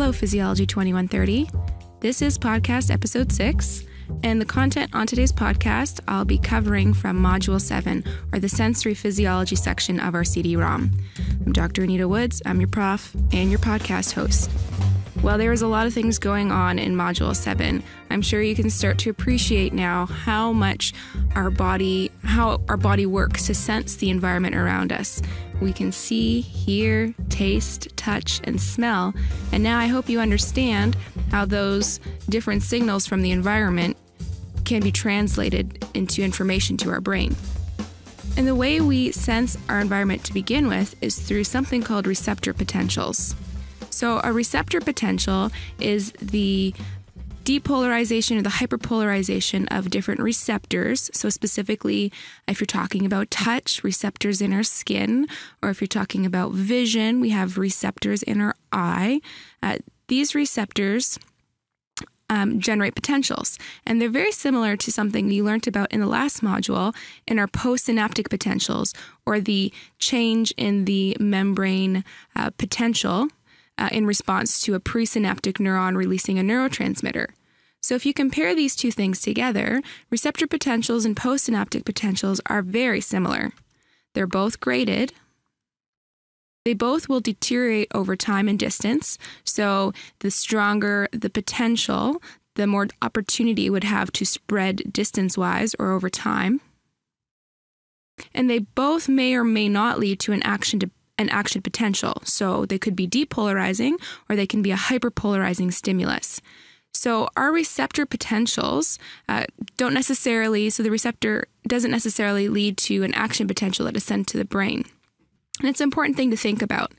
Hello, Physiology 2130. This is podcast episode 6, and the content on today's podcast I'll be covering from Module 7, or the sensory physiology section of our CD ROM. I'm Dr. Anita Woods, I'm your prof and your podcast host. While there is a lot of things going on in Module 7, I'm sure you can start to appreciate now how much our body, how our body works to sense the environment around us. We can see, hear, taste, touch, and smell. And now I hope you understand how those different signals from the environment can be translated into information to our brain. And the way we sense our environment to begin with is through something called receptor potentials. So, a receptor potential is the depolarization or the hyperpolarization of different receptors. So, specifically, if you're talking about touch, receptors in our skin, or if you're talking about vision, we have receptors in our eye. Uh, these receptors um, generate potentials. And they're very similar to something you learned about in the last module in our postsynaptic potentials, or the change in the membrane uh, potential uh, in response to a presynaptic neuron releasing a neurotransmitter. So, if you compare these two things together, receptor potentials and postsynaptic potentials are very similar. They're both graded. They both will deteriorate over time and distance. So, the stronger the potential, the more opportunity it would have to spread distance wise or over time. And they both may or may not lead to an action an action potential. So they could be depolarizing or they can be a hyperpolarizing stimulus. So our receptor potentials uh, don't necessarily, so the receptor doesn't necessarily lead to an action potential that is sent to the brain. And it's an important thing to think about.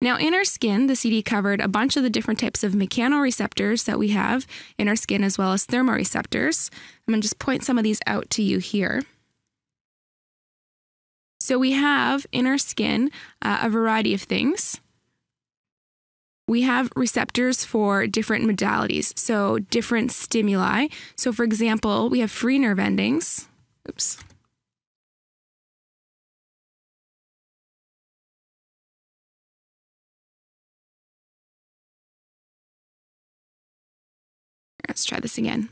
Now, in our skin, the CD covered a bunch of the different types of mechanoreceptors that we have in our skin, as well as thermoreceptors. I'm going to just point some of these out to you here. So we have in our skin uh, a variety of things. We have receptors for different modalities, so different stimuli. So, for example, we have free nerve endings. Oops. Let's try this again.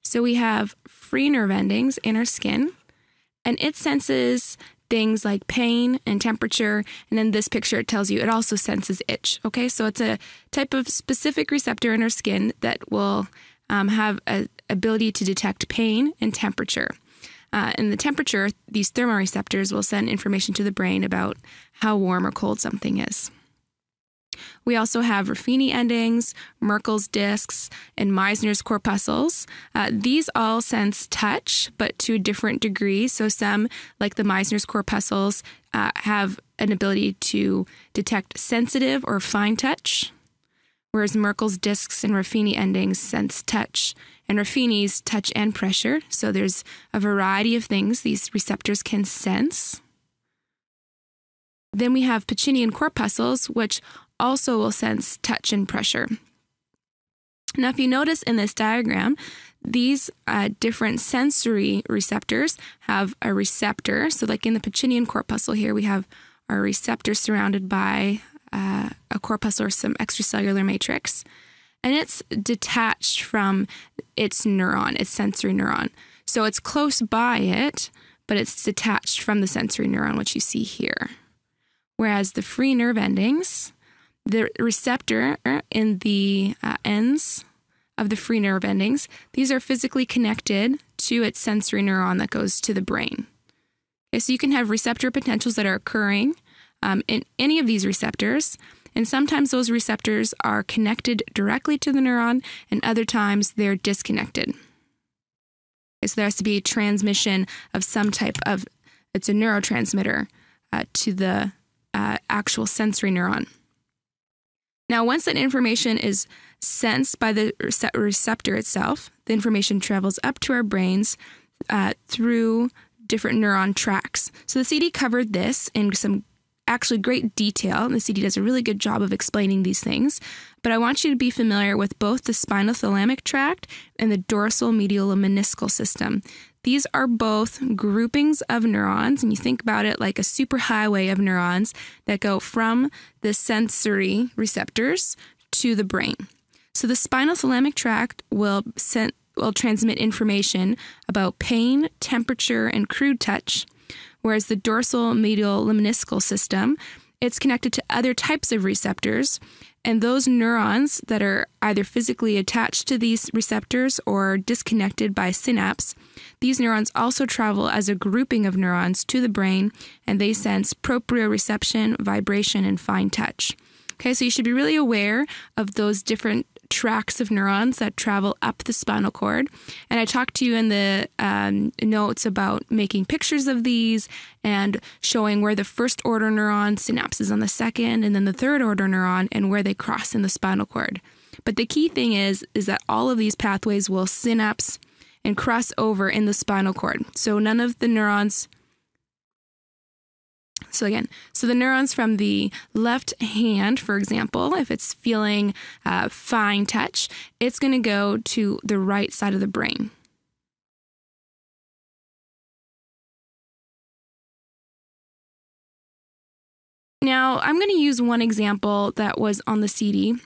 So we have free nerve endings in our skin, and it senses things like pain and temperature. And then this picture it tells you it also senses itch. Okay, so it's a type of specific receptor in our skin that will um, have an ability to detect pain and temperature. Uh, and the temperature, these thermoreceptors will send information to the brain about how warm or cold something is. We also have Ruffini endings, Merkel's discs, and Meissner's corpuscles. Uh, these all sense touch, but to different degree. So some, like the Meissner's corpuscles, uh, have an ability to detect sensitive or fine touch, whereas Merkel's discs and Ruffini endings sense touch. And Ruffini's touch and pressure. So there's a variety of things these receptors can sense. Then we have Pacinian corpuscles, which also will sense touch and pressure. Now, if you notice in this diagram, these uh, different sensory receptors have a receptor. So, like in the Pacinian corpuscle here, we have our receptor surrounded by uh, a corpuscle or some extracellular matrix, and it's detached from its neuron, its sensory neuron. So, it's close by it, but it's detached from the sensory neuron, which you see here. Whereas the free nerve endings, the receptor in the uh, ends of the free nerve endings, these are physically connected to its sensory neuron that goes to the brain. Okay, so you can have receptor potentials that are occurring um, in any of these receptors, and sometimes those receptors are connected directly to the neuron, and other times they're disconnected. Okay, so there has to be a transmission of some type of, it's a neurotransmitter uh, to the uh, actual sensory neuron. Now, once that information is sensed by the receptor itself, the information travels up to our brains uh, through different neuron tracks. So the CD covered this in some actually great detail. The CD does a really good job of explaining these things. But I want you to be familiar with both the spinothalamic tract and the dorsal medial lemniscal system. These are both groupings of neurons, and you think about it like a superhighway of neurons that go from the sensory receptors to the brain. So the spinal thalamic tract will send will transmit information about pain, temperature, and crude touch, whereas the dorsal medial lemniscal system, it's connected to other types of receptors, and those neurons that are either physically attached to these receptors or disconnected by synapse, these neurons also travel as a grouping of neurons to the brain and they sense proprioception, vibration, and fine touch. Okay, so you should be really aware of those different tracks of neurons that travel up the spinal cord. And I talked to you in the um, notes about making pictures of these and showing where the first order neuron synapses on the second and then the third order neuron and where they cross in the spinal cord. But the key thing is is that all of these pathways will synapse and cross over in the spinal cord. So none of the neurons so again, so the neurons from the left hand, for example, if it's feeling uh, fine touch, it's going to go to the right side of the brain. Now, I'm going to use one example that was on the CD, and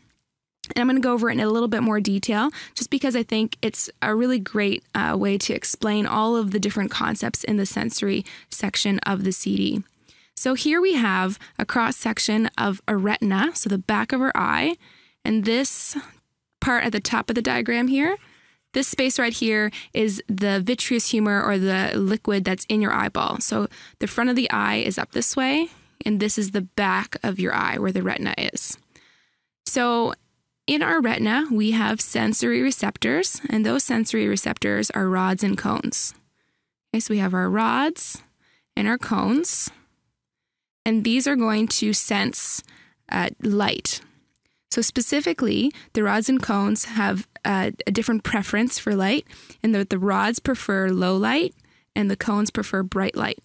I'm going to go over it in a little bit more detail just because I think it's a really great uh, way to explain all of the different concepts in the sensory section of the CD. So here we have a cross section of a retina, so the back of our eye, and this part at the top of the diagram here, this space right here is the vitreous humor or the liquid that's in your eyeball. So the front of the eye is up this way, and this is the back of your eye where the retina is. So in our retina, we have sensory receptors, and those sensory receptors are rods and cones. Okay, so we have our rods and our cones and these are going to sense uh, light. So, specifically, the rods and cones have uh, a different preference for light, and the, the rods prefer low light and the cones prefer bright light.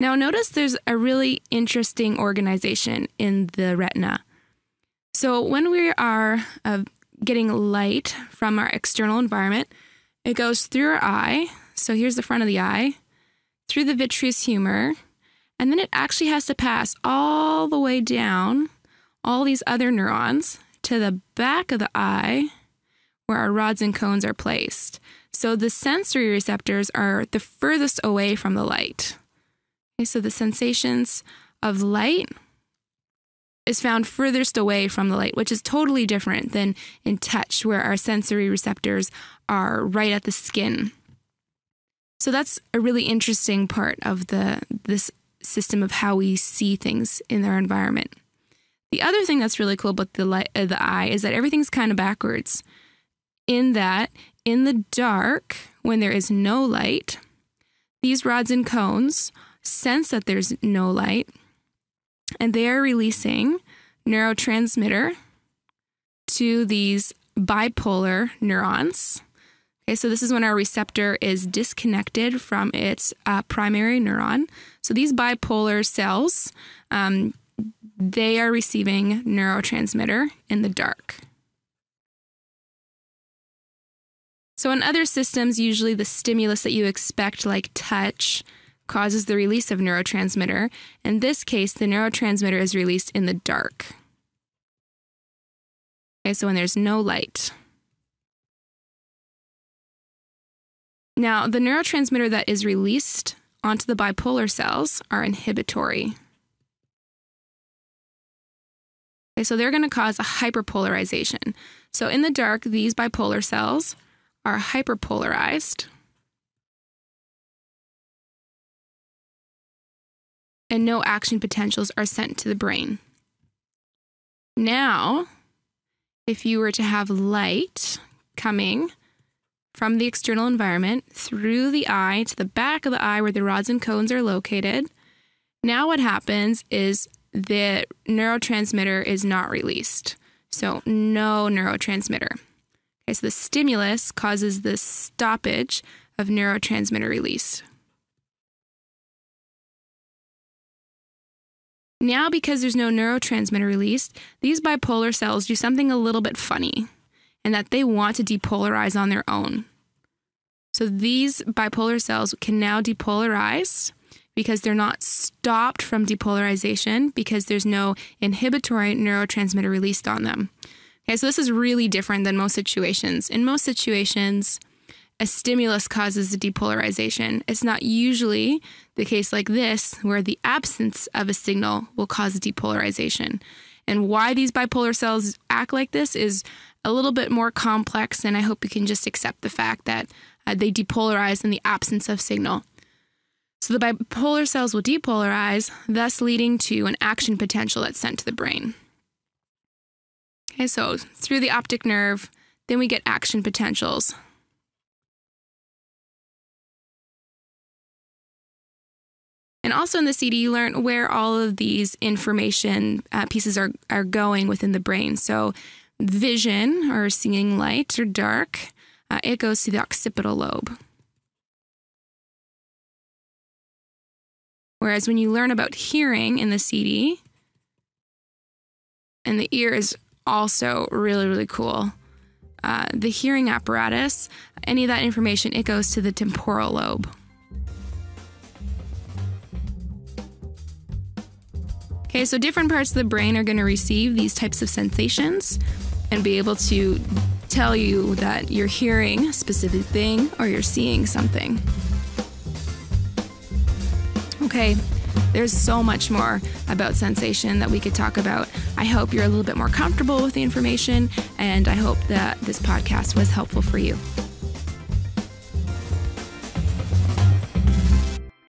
Now, notice there's a really interesting organization in the retina. So, when we are uh, getting light from our external environment. It goes through our eye. So here's the front of the eye, through the vitreous humor, and then it actually has to pass all the way down all these other neurons to the back of the eye where our rods and cones are placed. So the sensory receptors are the furthest away from the light. Okay, so the sensations of light is found furthest away from the light, which is totally different than in touch, where our sensory receptors are right at the skin. So that's a really interesting part of the this system of how we see things in our environment. The other thing that's really cool about the light, uh, the eye is that everything's kind of backwards. In that, in the dark, when there is no light, these rods and cones sense that there's no light and they are releasing neurotransmitter to these bipolar neurons. Okay, so this is when our receptor is disconnected from its uh, primary neuron. So these bipolar cells, um, they are receiving neurotransmitter in the dark. So in other systems, usually the stimulus that you expect, like touch, causes the release of neurotransmitter. In this case, the neurotransmitter is released in the dark. Okay, so when there's no light. Now, the neurotransmitter that is released onto the bipolar cells are inhibitory. Okay, so they're going to cause a hyperpolarization. So in the dark, these bipolar cells are hyperpolarized. And no action potentials are sent to the brain. Now, if you were to have light coming from the external environment through the eye to the back of the eye where the rods and cones are located, now what happens is the neurotransmitter is not released. So, no neurotransmitter. Okay, so the stimulus causes the stoppage of neurotransmitter release. Now, because there's no neurotransmitter released, these bipolar cells do something a little bit funny, and that they want to depolarize on their own. So these bipolar cells can now depolarize because they're not stopped from depolarization because there's no inhibitory neurotransmitter released on them. Okay, so this is really different than most situations. In most situations, a stimulus causes a depolarization. It's not usually the case like this, where the absence of a signal will cause a depolarization. And why these bipolar cells act like this is a little bit more complex, and I hope you can just accept the fact that uh, they depolarize in the absence of signal. So the bipolar cells will depolarize, thus leading to an action potential that's sent to the brain. Okay, so through the optic nerve, then we get action potentials. And also in the CD, you learn where all of these information uh, pieces are, are going within the brain. So, vision or seeing light or dark, uh, it goes to the occipital lobe. Whereas when you learn about hearing in the CD, and the ear is also really, really cool. Uh, the hearing apparatus, any of that information, it goes to the temporal lobe. Okay, so different parts of the brain are going to receive these types of sensations and be able to tell you that you're hearing a specific thing or you're seeing something. Okay, there's so much more about sensation that we could talk about. I hope you're a little bit more comfortable with the information, and I hope that this podcast was helpful for you.